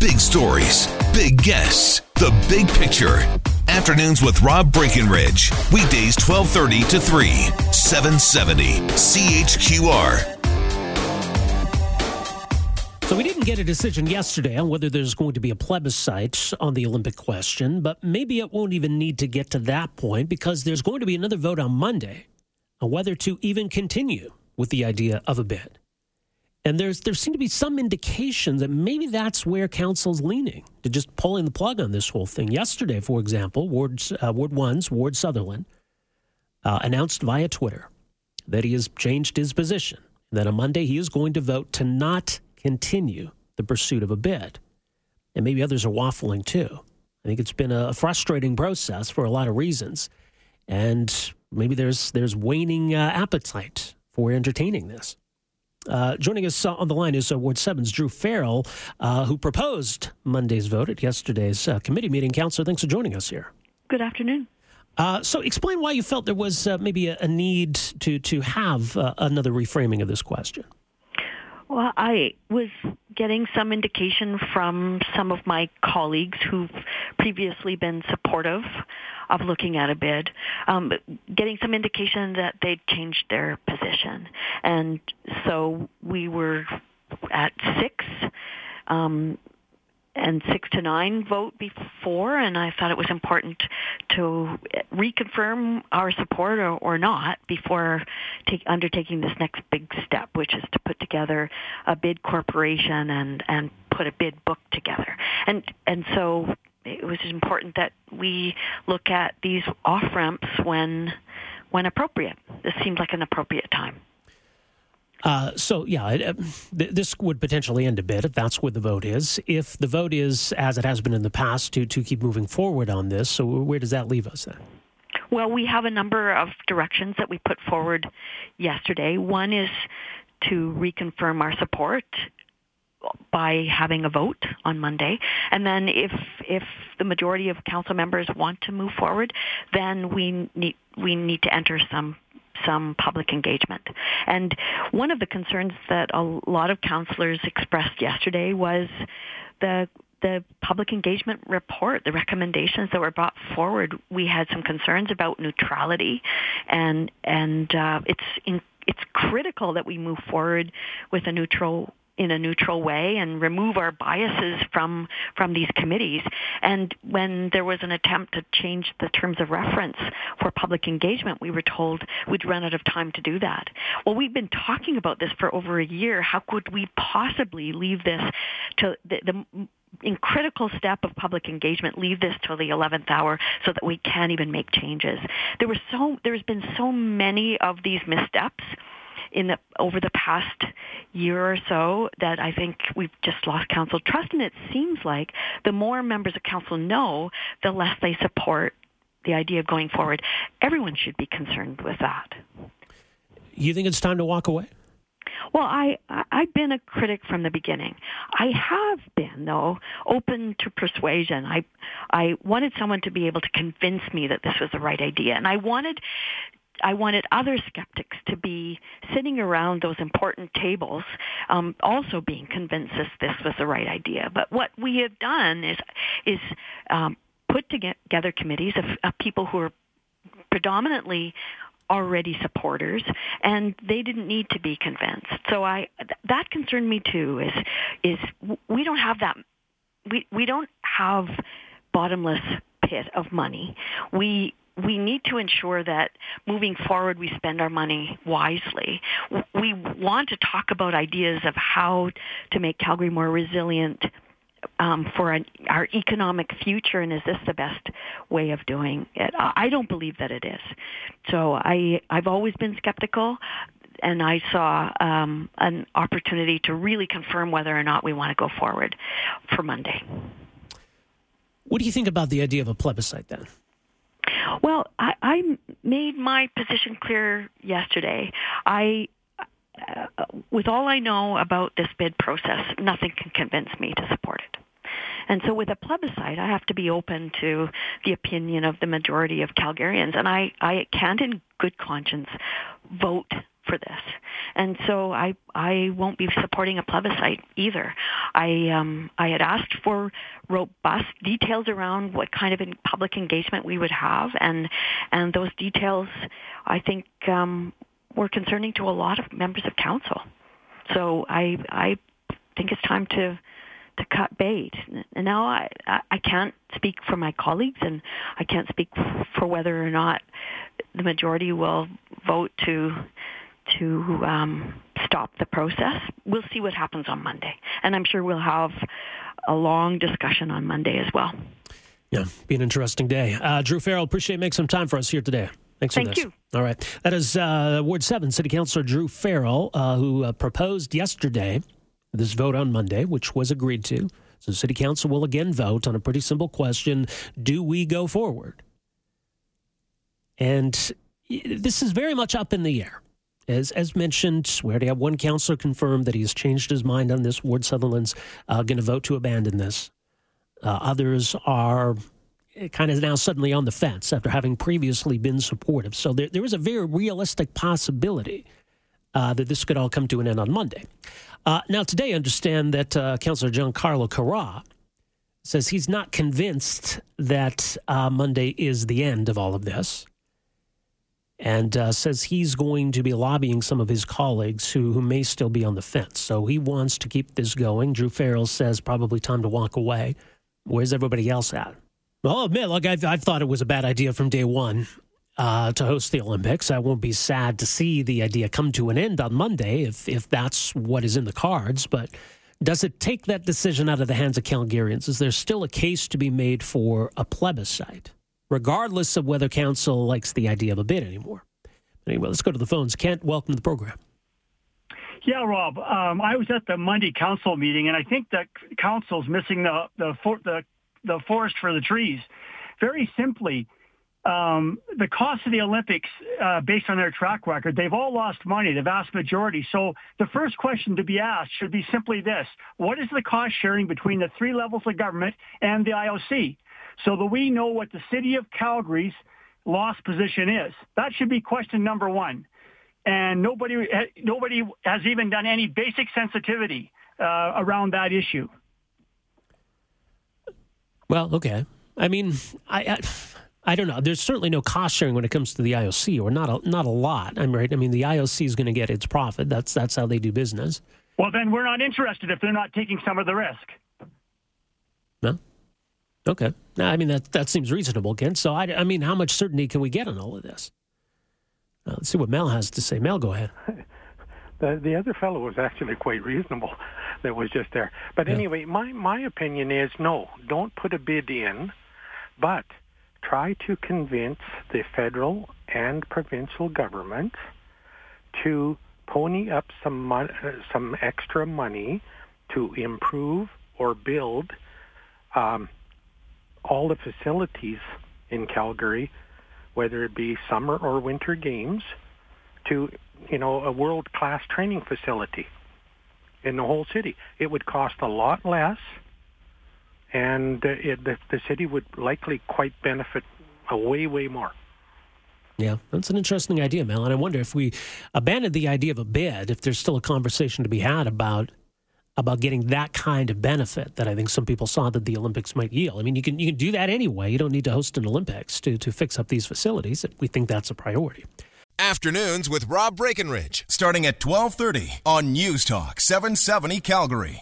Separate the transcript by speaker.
Speaker 1: Big stories, big guests, the big picture. Afternoons with Rob Breckenridge. Weekdays 1230 to 3, 770 CHQR.
Speaker 2: So we didn't get a decision yesterday on whether there's going to be a plebiscite on the Olympic question, but maybe it won't even need to get to that point because there's going to be another vote on Monday on whether to even continue with the idea of a bid. And there's there seem to be some indication that maybe that's where council's leaning to just pulling the plug on this whole thing. Yesterday, for example, Ward uh, Ward One's Ward Sutherland uh, announced via Twitter that he has changed his position. That on Monday he is going to vote to not continue the pursuit of a bid. And maybe others are waffling too. I think it's been a frustrating process for a lot of reasons, and maybe there's there's waning uh, appetite for entertaining this. Uh, joining us on the line is uh, Ward 7's Druh Farrell, uh, who proposed Monday's vote at yesterday's uh, committee meeting. Councillor, thanks for joining us here.
Speaker 3: Good afternoon.
Speaker 2: Uh, so, explain why you felt there was uh, maybe a, a, need to to have another reframing of this question.
Speaker 3: Well, I was getting some indication from some of my colleagues who've previously been supportive of looking at a bid, um, getting some indication that they'd changed their position. And so we were at six. Um, and six to nine vote before, and I thought it was important to reconfirm our support or, or not before take, undertaking this next big step, which is to put together a bid corporation and and put a bid book together. And and so it was important that we look at these off ramps when when appropriate. This seemed like an appropriate time.
Speaker 2: Uh, so yeah, uh, th- this would potentially end a bit if that's what the vote is. If the vote is, as it has been in the past, to to keep moving forward on this, so where does that leave us then?
Speaker 3: Well, we have a number of directions that we put forward yesterday. One is to reconfirm our support by having a vote on Monday. And then if if the majority of council members want to move forward, then we need we need to enter some some public engagement. And one of the concerns that a lot of councillors expressed yesterday was the the public engagement report, the recommendations that were brought forward, we had some concerns about neutrality, and and uh, it's in, it's critical that we move forward with a neutral in a neutral way and remove our biases from from these committees. And when there was an attempt to change the terms of reference for public engagement, we were told we'd run out of time to do that. Well, we've been talking about this for over a year. How could we possibly leave this to the, the in critical step of public engagement, leave this till the 11th hour so that we can even make changes. There were so, there's been so many of these missteps in the over the past year or so that I think we've just lost council trust. And it seems like the more members of council know, the less they support the idea of going forward. Everyone should be concerned with that.
Speaker 2: You think it's time to walk away?
Speaker 3: Well, I I've been a critic from the beginning. I have been though open to persuasion. I I wanted someone to be able to convince me that this was the right idea, and I wanted I wanted other skeptics to be sitting around those important tables, um, also being convinced that this was the right idea. But what we have done is is um, put together committees of, of people who are predominantly already supporters and they didn't need to be convinced so i that concerned me too is is we don't have that we we don't have bottomless pit of money we we need to ensure that moving forward we spend our money wisely. We want to talk about ideas of how to make Calgary more resilient um, for an, our economic future, and is this the best way of doing it? I don't believe that it is. So I, I've always been skeptical. and I saw um, an opportunity to really confirm whether or not we want to go forward for Monday.
Speaker 2: What do you think about the idea of a plebiscite then?
Speaker 3: Well, I, I made my position clear yesterday. I uh, with all I know about this bid process, nothing can convince me to support it. And so with a plebiscite, I have to be open to the opinion of the majority of Calgarians. And I, I can't in good conscience vote for this. And so I I won't be supporting a plebiscite either. I um I had asked for robust details around what kind of public engagement we would have and and those details I think um were concerning to a lot of members of council. So I I think it's time to to cut bait. And now I, I can't speak for my colleagues and I can't speak for whether or not the majority will vote to to um, stop the process. We'll see what happens on Monday. And I'm sure we'll have a long discussion on Monday as well.
Speaker 2: Yeah, be an interesting day. Uh, Druh Farrell, appreciate making some time for us here today. Thanks
Speaker 3: for
Speaker 2: Thank
Speaker 3: you.
Speaker 2: All right. That is uh, Ward 7 City Councilor Druh Farrell, uh, who uh, proposed yesterday this vote on Monday, which was agreed to. So, City Council will again vote on a pretty simple question Do we go forward? And this is very much up in the air. As, as mentioned, we already have one councillor confirmed that he has changed his mind on this. Ward Sutherland's uh, going to vote to abandon this. Uh, others are kind of now suddenly on the fence after having previously been supportive. So there, there is a very realistic possibility uh, that this could all come to an end on Monday. Uh, now, today, I understand that uh, Councillor Giancarlo Carra says he's not convinced that uh, Monday is the end of all of this and uh, says he's going to be lobbying some of his colleagues who, who may still be on the fence. So he wants to keep this going. Druh Farrell says probably time to walk away. Where's everybody else at? I'll admit, look, I've, I've thought it was a bad idea from day one uh, to host the Olympics. I won't be sad to see the idea come to an end on Monday if, if that's what is in the cards. But does it take that decision out of the hands of Calgarians? Is there still a case to be made for a plebiscite, regardless of whether council likes the idea of a bid anymore? Anyway, let's go to the phones. Kent, welcome to the program.
Speaker 4: Yeah, Rob. Um, I was at the Monday council meeting, and I think that council's missing the the, for, the the forest for the trees. Very simply, um, the cost of the Olympics, uh, based on their track record, they've all lost money, the vast majority. So the first question to be asked should be simply this. What is the cost sharing between the three levels of government and the IOC? So that we know what the city of Calgary's loss position is. That should be question number one. And nobody, nobody has even done any basic sensitivity uh, around that issue.
Speaker 2: Well, okay. I mean, I, I, I don't know. There's certainly no cost sharing when it comes to the IOC, or not a not a lot. I'm right. I mean, the IOC is going to get its profit. That's that's how they do business.
Speaker 4: Well, then we're not interested if they're not taking some of the risk.
Speaker 2: No. Okay. No, I mean that that seems reasonable, Ken. So I, I mean, how much certainty can we get on all of this? Uh, let's see what Mel has to say. Mel, go ahead.
Speaker 5: the the other fellow was actually quite reasonable that was just there. But yeah. anyway, my my opinion is no, don't put a bid in, but try to convince the federal and provincial government to pony up some mon- uh, some extra money to improve or build um, all the facilities in Calgary, whether it be summer or winter games, to you know a world class training facility in the whole city. It would cost a lot less, and uh, it, the, the city would likely quite benefit a way, way more.
Speaker 2: Yeah, that's an interesting idea, Mel. And I wonder if we abandoned the idea of a bid, if there's still a conversation to be had about about getting that kind of benefit that I think some people saw that the Olympics might yield. I mean, you can you can do that anyway. You don't need to host an Olympics to to fix up these facilities. We think that's a priority.
Speaker 6: Afternoons with Rob Breckenridge, starting at 1230 on News Talk 770 Calgary.